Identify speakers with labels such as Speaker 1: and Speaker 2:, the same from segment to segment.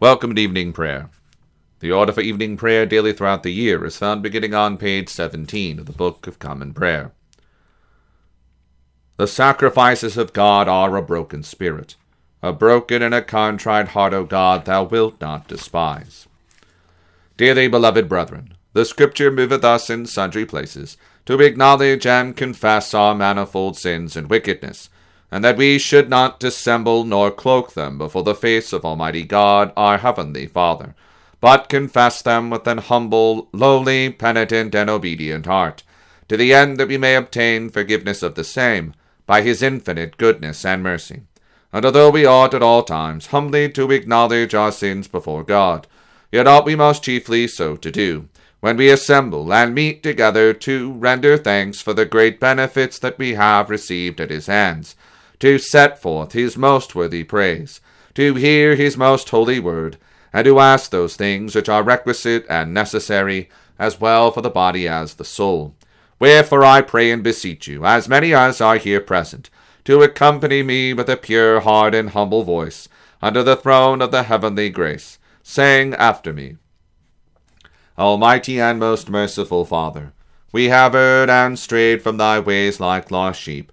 Speaker 1: Welcome to evening prayer. The order for evening prayer daily throughout the year is found beginning on page 17 of the Book of Common Prayer. The sacrifices of God are a broken spirit. A broken and a contrite heart, O God, thou wilt not despise. Dearly beloved brethren, the Scripture moveth us in sundry places to acknowledge and confess our manifold sins and wickedness, and that we should not dissemble nor cloak them before the face of Almighty God, our Heavenly Father, but confess them with an humble, lowly, penitent, and obedient heart, to the end that we may obtain forgiveness of the same by His infinite goodness and mercy. And although we ought at all times humbly to acknowledge our sins before God, yet ought we most chiefly so to do, when we assemble and meet together to render thanks for the great benefits that we have received at his hands, to set forth his most worthy praise, to hear his most holy word, and to ask those things which are requisite and necessary, as well for the body as the soul. Wherefore I pray and beseech you, as many as are here present, to accompany me with a pure heart and humble voice, under the throne of the heavenly grace, saying after me, Almighty and most merciful Father, we have erred and strayed from thy ways like lost sheep.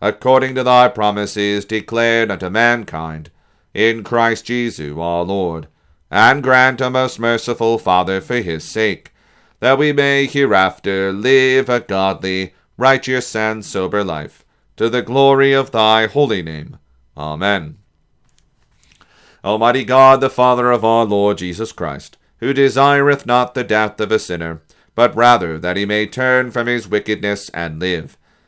Speaker 1: according to thy promises declared unto mankind, in Christ Jesus our Lord. And grant, O most merciful Father, for his sake, that we may hereafter live a godly, righteous, and sober life, to the glory of thy holy name. Amen. Almighty God, the Father of our Lord Jesus Christ, who desireth not the death of a sinner, but rather that he may turn from his wickedness and live,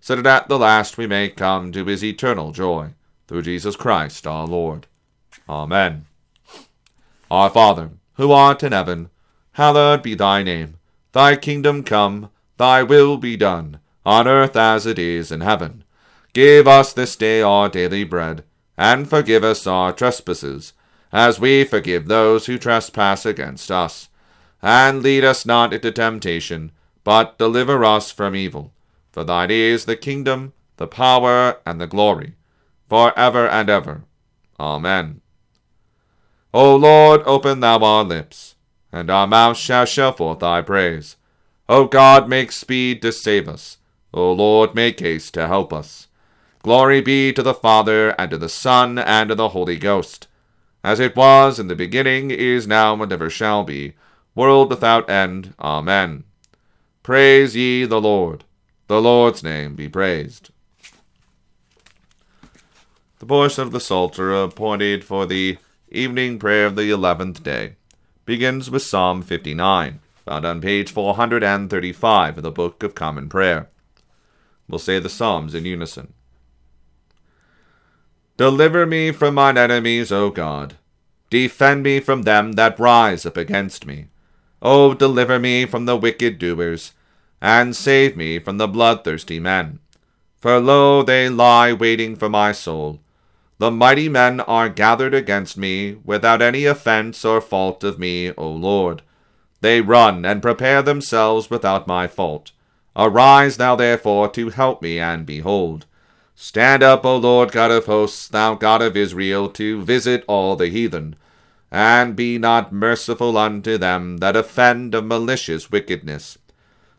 Speaker 1: so that at the last we may come to his eternal joy, through Jesus Christ our Lord. Amen. Our Father, who art in heaven, hallowed be thy name. Thy kingdom come, thy will be done, on earth as it is in heaven. Give us this day our daily bread, and forgive us our trespasses, as we forgive those who trespass against us. And lead us not into temptation, but deliver us from evil. For thine is the kingdom, the power, and the glory, for ever and ever. Amen. O Lord, open thou our lips, and our mouth shall show forth thy praise. O God, make speed to save us. O Lord, make haste to help us. Glory be to the Father, and to the Son, and to the Holy Ghost, as it was in the beginning, is now, and ever shall be, world without end. Amen. Praise ye the Lord. The Lord's name be praised. The portion of the Psalter appointed for the evening prayer of the eleventh day begins with Psalm 59, found on page 435 of the Book of Common Prayer. We'll say the Psalms in unison. Deliver me from mine enemies, O God. Defend me from them that rise up against me. O deliver me from the wicked doers, and save me from the bloodthirsty men. For lo, they lie waiting for my soul. The mighty men are gathered against me, without any offence or fault of me, O Lord. They run and prepare themselves without my fault. Arise thou therefore to help me, and behold. Stand up, O Lord God of hosts, thou God of Israel, to visit all the heathen, and be not merciful unto them that offend of malicious wickedness.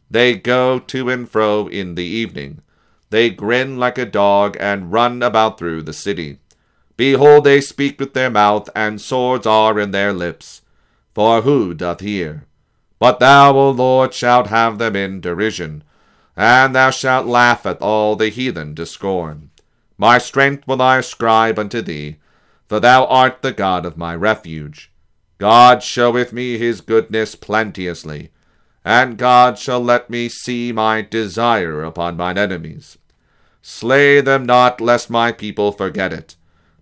Speaker 1: They go to and fro in the evening. They grin like a dog, and run about through the city. Behold, they speak with their mouth, and swords are in their lips. For who doth hear? But thou, O Lord, shalt have them in derision, and thou shalt laugh at all the heathen to scorn. My strength will I ascribe unto thee, for thou art the God of my refuge. God showeth me his goodness plenteously, and God shall let me see my desire upon mine enemies. Slay them not, lest my people forget it,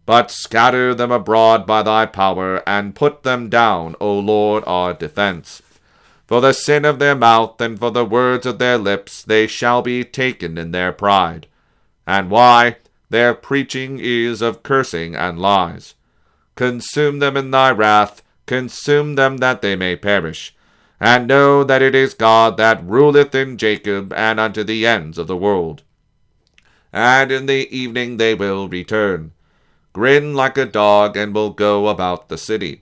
Speaker 1: but scatter them abroad by thy power, and put them down, O Lord our defence. For the sin of their mouth and for the words of their lips they shall be taken in their pride. And why? Their preaching is of cursing and lies. Consume them in thy wrath, consume them that they may perish. And know that it is God that ruleth in Jacob and unto the ends of the world. And in the evening they will return, grin like a dog, and will go about the city.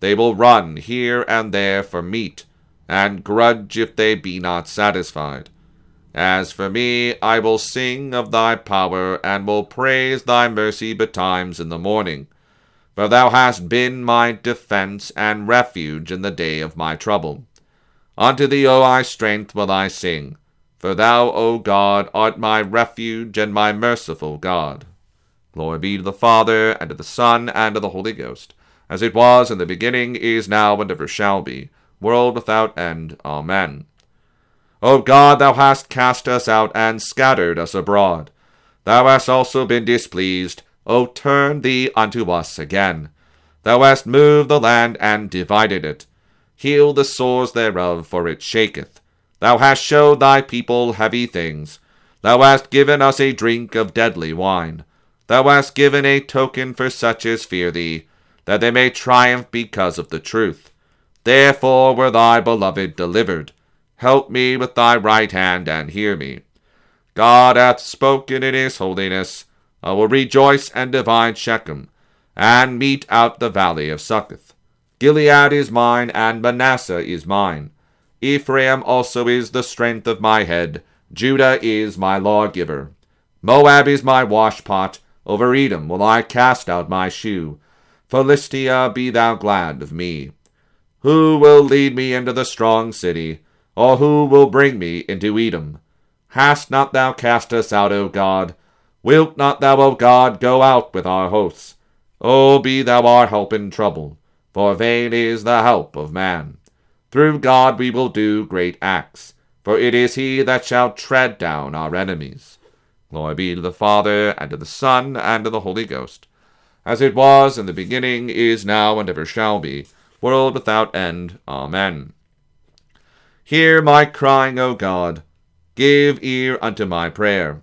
Speaker 1: They will run here and there for meat and grudge if they be not satisfied. As for me, I will sing of thy power, and will praise thy mercy betimes in the morning. For thou hast been my defence and refuge in the day of my trouble. Unto thee, O my strength, will I sing, for thou, O God, art my refuge and my merciful God. Glory be to the Father, and to the Son, and to the Holy Ghost, as it was in the beginning, is now, and ever shall be world without end. Amen. O God, thou hast cast us out and scattered us abroad. Thou hast also been displeased. O turn thee unto us again. Thou hast moved the land and divided it. Heal the sores thereof, for it shaketh. Thou hast showed thy people heavy things. Thou hast given us a drink of deadly wine. Thou hast given a token for such as fear thee, that they may triumph because of the truth. Therefore were thy beloved delivered. Help me with thy right hand, and hear me. God hath spoken in his holiness. I will rejoice and divide Shechem, and mete out the valley of Succoth. Gilead is mine, and Manasseh is mine. Ephraim also is the strength of my head. Judah is my lawgiver. Moab is my washpot. Over Edom will I cast out my shoe. Philistia, be thou glad of me. Who will lead me into the strong city? Or who will bring me into Edom? Hast not thou cast us out, O God? Wilt not thou, O God, go out with our hosts? O be thou our help in trouble, for vain is the help of man. Through God we will do great acts, for it is he that shall tread down our enemies. Glory be to the Father, and to the Son, and to the Holy Ghost, as it was in the beginning, is now, and ever shall be, world without end. Amen. Hear my crying, O God. Give ear unto my prayer.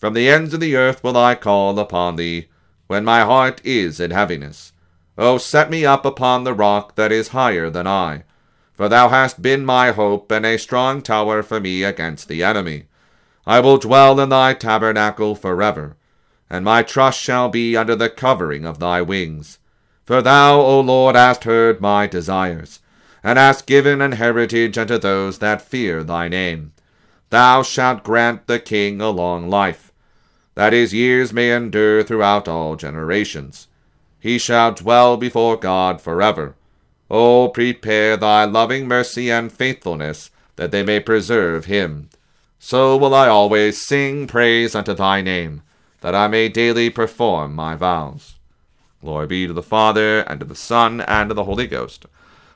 Speaker 1: From the ends of the earth will I call upon thee, when my heart is in heaviness. O set me up upon the rock that is higher than I. For thou hast been my hope, and a strong tower for me against the enemy. I will dwell in thy tabernacle for ever, and my trust shall be under the covering of thy wings. For thou, O Lord, hast heard my desires, and hast given an heritage unto those that fear thy name. Thou shalt grant the king a long life, that his years may endure throughout all generations. He shall dwell before God forever. O prepare thy loving mercy and faithfulness, that they may preserve him. So will I always sing praise unto thy name, that I may daily perform my vows. Glory be to the Father, and to the Son, and to the Holy Ghost,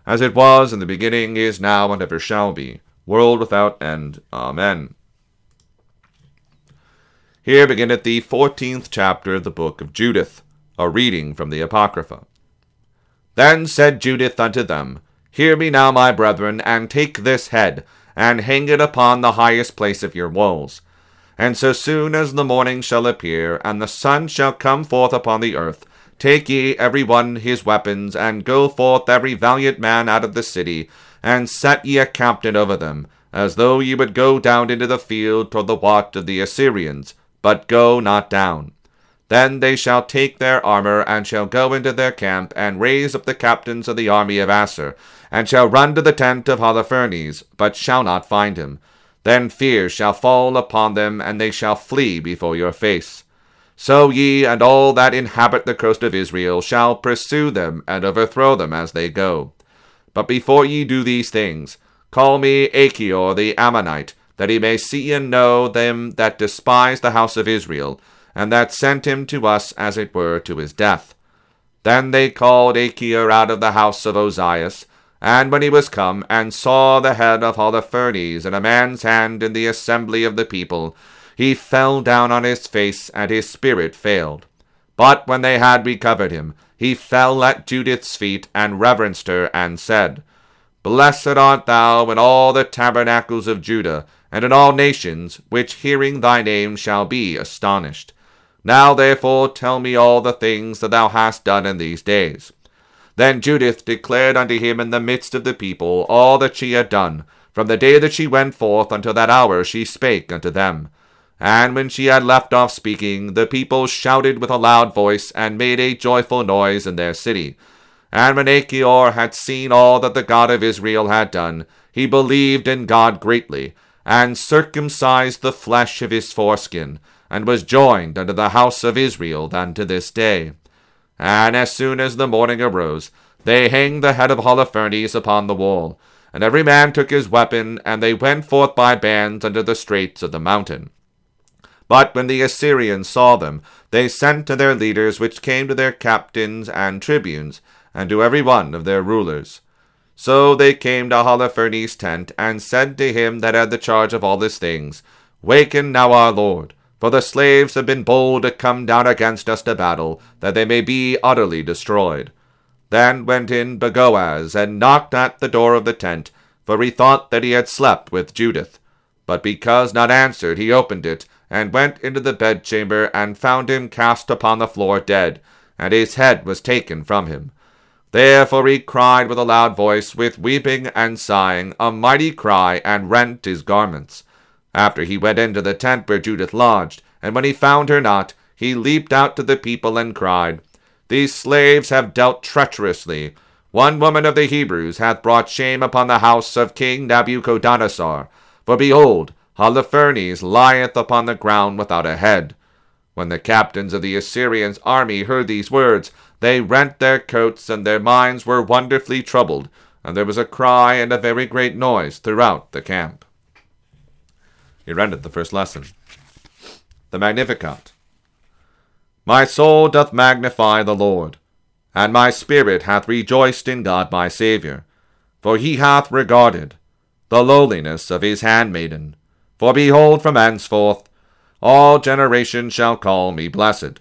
Speaker 1: as it was in the beginning, is now, and ever shall be, world without end. Amen. Here beginneth the fourteenth chapter of the book of Judith, a reading from the Apocrypha. Then said Judith unto them, Hear me now, my brethren, and take this head, and hang it upon the highest place of your walls. And so soon as the morning shall appear, and the sun shall come forth upon the earth, Take ye every one his weapons, and go forth every valiant man out of the city, and set ye a captain over them, as though ye would go down into the field toward the watch of the Assyrians, but go not down. Then they shall take their armor, and shall go into their camp, and raise up the captains of the army of Assur, and shall run to the tent of Holofernes, but shall not find him. Then fear shall fall upon them, and they shall flee before your face. So ye and all that inhabit the coast of Israel shall pursue them and overthrow them as they go. But before ye do these things, call me Achior the Ammonite, that he may see and know them that despise the house of Israel, and that sent him to us as it were to his death. Then they called Achior out of the house of Ozias, and when he was come, and saw the head of Holofernes in a man's hand in the assembly of the people, he fell down on his face, and his spirit failed. But when they had recovered him, he fell at Judith's feet, and reverenced her, and said, Blessed art thou in all the tabernacles of Judah, and in all nations, which hearing thy name shall be astonished. Now therefore tell me all the things that thou hast done in these days. Then Judith declared unto him in the midst of the people all that she had done, from the day that she went forth until that hour she spake unto them. And when she had left off speaking, the people shouted with a loud voice, and made a joyful noise in their city. And when Achior had seen all that the God of Israel had done, he believed in God greatly, and circumcised the flesh of his foreskin, and was joined unto the house of Israel unto this day. And as soon as the morning arose, they hanged the head of Holofernes upon the wall, and every man took his weapon, and they went forth by bands unto the straits of the mountain. But when the Assyrians saw them, they sent to their leaders, which came to their captains and tribunes, and to every one of their rulers. So they came to Holofernes' tent, and said to him that had the charge of all these things, Waken now our lord, for the slaves have been bold to come down against us to battle, that they may be utterly destroyed. Then went in Bagoas, and knocked at the door of the tent, for he thought that he had slept with Judith. But because not answered, he opened it, and went into the bedchamber, and found him cast upon the floor dead, and his head was taken from him. Therefore he cried with a loud voice, with weeping and sighing, a mighty cry, and rent his garments. After he went into the tent where Judith lodged, and when he found her not, he leaped out to the people and cried, These slaves have dealt treacherously. One woman of the Hebrews hath brought shame upon the house of King Nabuchodonosor. For behold, Holofernes lieth upon the ground without a head. When the captains of the Assyrians' army heard these words, they rent their coats, and their minds were wonderfully troubled, and there was a cry and a very great noise throughout the camp. Here endeth the first lesson. The Magnificat. My soul doth magnify the Lord, and my spirit hath rejoiced in God my Saviour, for he hath regarded the lowliness of his handmaiden. For behold, from henceforth all generations shall call me blessed.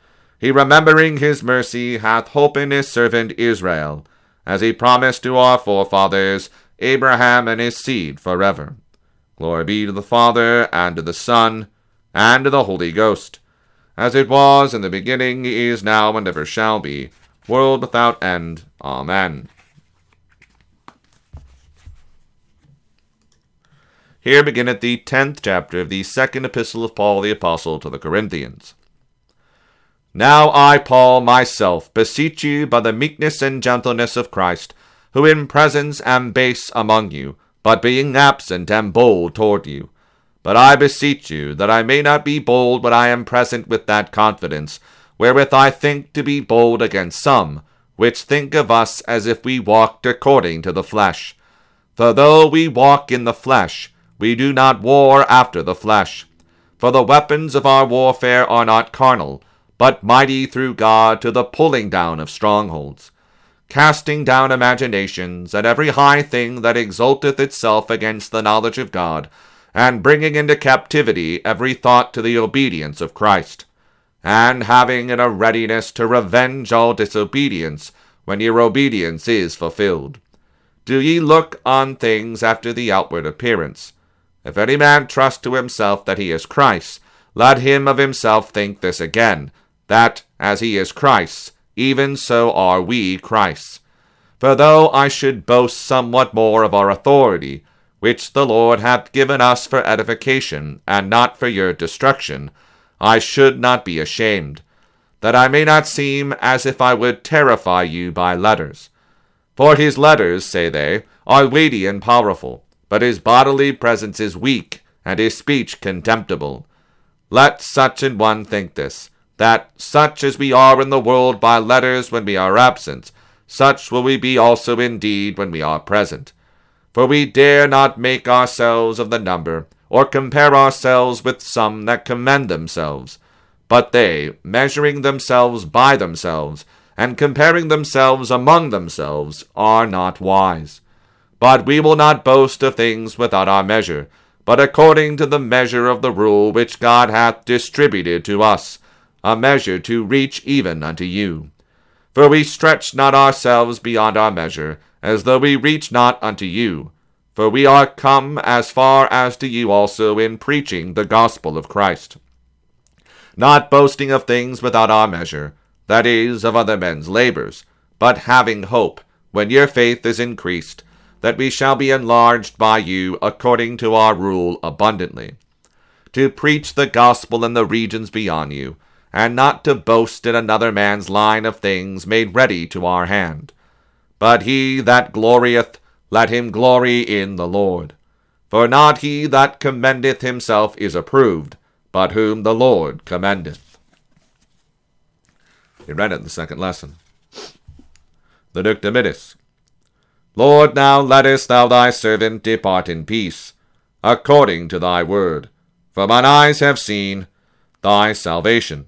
Speaker 1: He remembering his mercy hath hope in his servant Israel, as he promised to our forefathers, Abraham and his seed forever. Glory be to the Father, and to the Son, and to the Holy Ghost, as it was in the beginning, is now, and ever shall be, world without end. Amen. Here beginneth the tenth chapter of the second epistle of Paul the Apostle to the Corinthians. Now I, Paul, myself, beseech you by the meekness and gentleness of Christ, who in presence am base among you, but being absent am bold toward you. But I beseech you that I may not be bold when I am present with that confidence, wherewith I think to be bold against some, which think of us as if we walked according to the flesh. For though we walk in the flesh, we do not war after the flesh. For the weapons of our warfare are not carnal, but mighty through God to the pulling down of strongholds, casting down imaginations and every high thing that exalteth itself against the knowledge of God, and bringing into captivity every thought to the obedience of Christ, and having in a readiness to revenge all disobedience when your obedience is fulfilled. Do ye look on things after the outward appearance? If any man trust to himself that he is Christ, let him of himself think this again, that, as he is Christ, even so are we Christ's. For though I should boast somewhat more of our authority, which the Lord hath given us for edification, and not for your destruction, I should not be ashamed, that I may not seem as if I would terrify you by letters. For his letters, say they, are weighty and powerful, but his bodily presence is weak, and his speech contemptible. Let such an one think this, that such as we are in the world by letters when we are absent, such will we be also indeed when we are present. For we dare not make ourselves of the number, or compare ourselves with some that commend themselves. But they, measuring themselves by themselves, and comparing themselves among themselves, are not wise. But we will not boast of things without our measure, but according to the measure of the rule which God hath distributed to us, a measure to reach even unto you. For we stretch not ourselves beyond our measure, as though we reach not unto you. For we are come as far as to you also in preaching the gospel of Christ. Not boasting of things without our measure, that is, of other men's labors, but having hope, when your faith is increased, that we shall be enlarged by you according to our rule abundantly. To preach the gospel in the regions beyond you, and not to boast in another man's line of things made ready to our hand. But he that glorieth, let him glory in the Lord. For not he that commendeth himself is approved, but whom the Lord commendeth. We read it in the second lesson. The Nunc Dimittis. Lord, now lettest thou thy servant depart in peace, according to thy word. For mine eyes have seen thy salvation,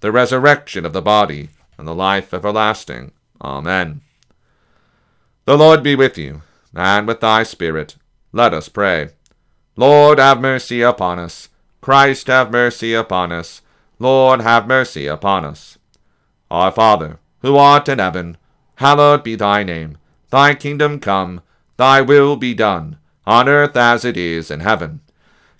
Speaker 1: the resurrection of the body, and the life everlasting. Amen. The Lord be with you, and with thy spirit. Let us pray. Lord, have mercy upon us. Christ, have mercy upon us. Lord, have mercy upon us. Our Father, who art in heaven, hallowed be thy name. Thy kingdom come, thy will be done, on earth as it is in heaven.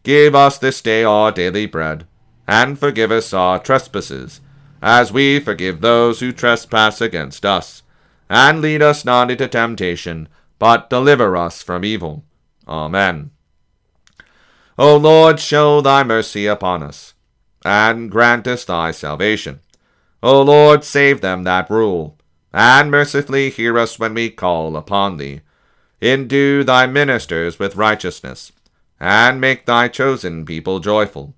Speaker 1: Give us this day our daily bread and forgive us our trespasses, as we forgive those who trespass against us. And lead us not into temptation, but deliver us from evil. Amen. O Lord, show thy mercy upon us, and grant us thy salvation. O Lord, save them that rule, and mercifully hear us when we call upon thee. Endue thy ministers with righteousness, and make thy chosen people joyful.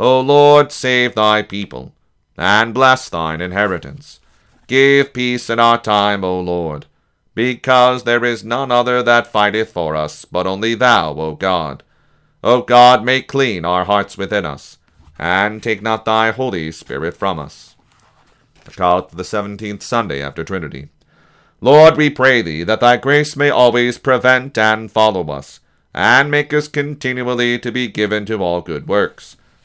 Speaker 1: O Lord, save thy people, and bless thine inheritance. Give peace in our time, O Lord, because there is none other that fighteth for us, but only thou, O God. O God, make clean our hearts within us, and take not thy Holy Spirit from us. The the seventeenth Sunday after Trinity. Lord, we pray thee that thy grace may always prevent and follow us, and make us continually to be given to all good works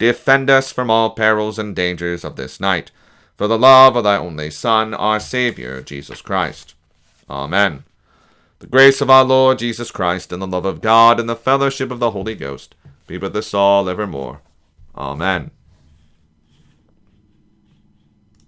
Speaker 1: Defend us from all perils and dangers of this night, for the love of thy only Son, our Saviour, Jesus Christ. Amen. The grace of our Lord Jesus Christ, and the love of God, and the fellowship of the Holy Ghost, be with us all evermore. Amen.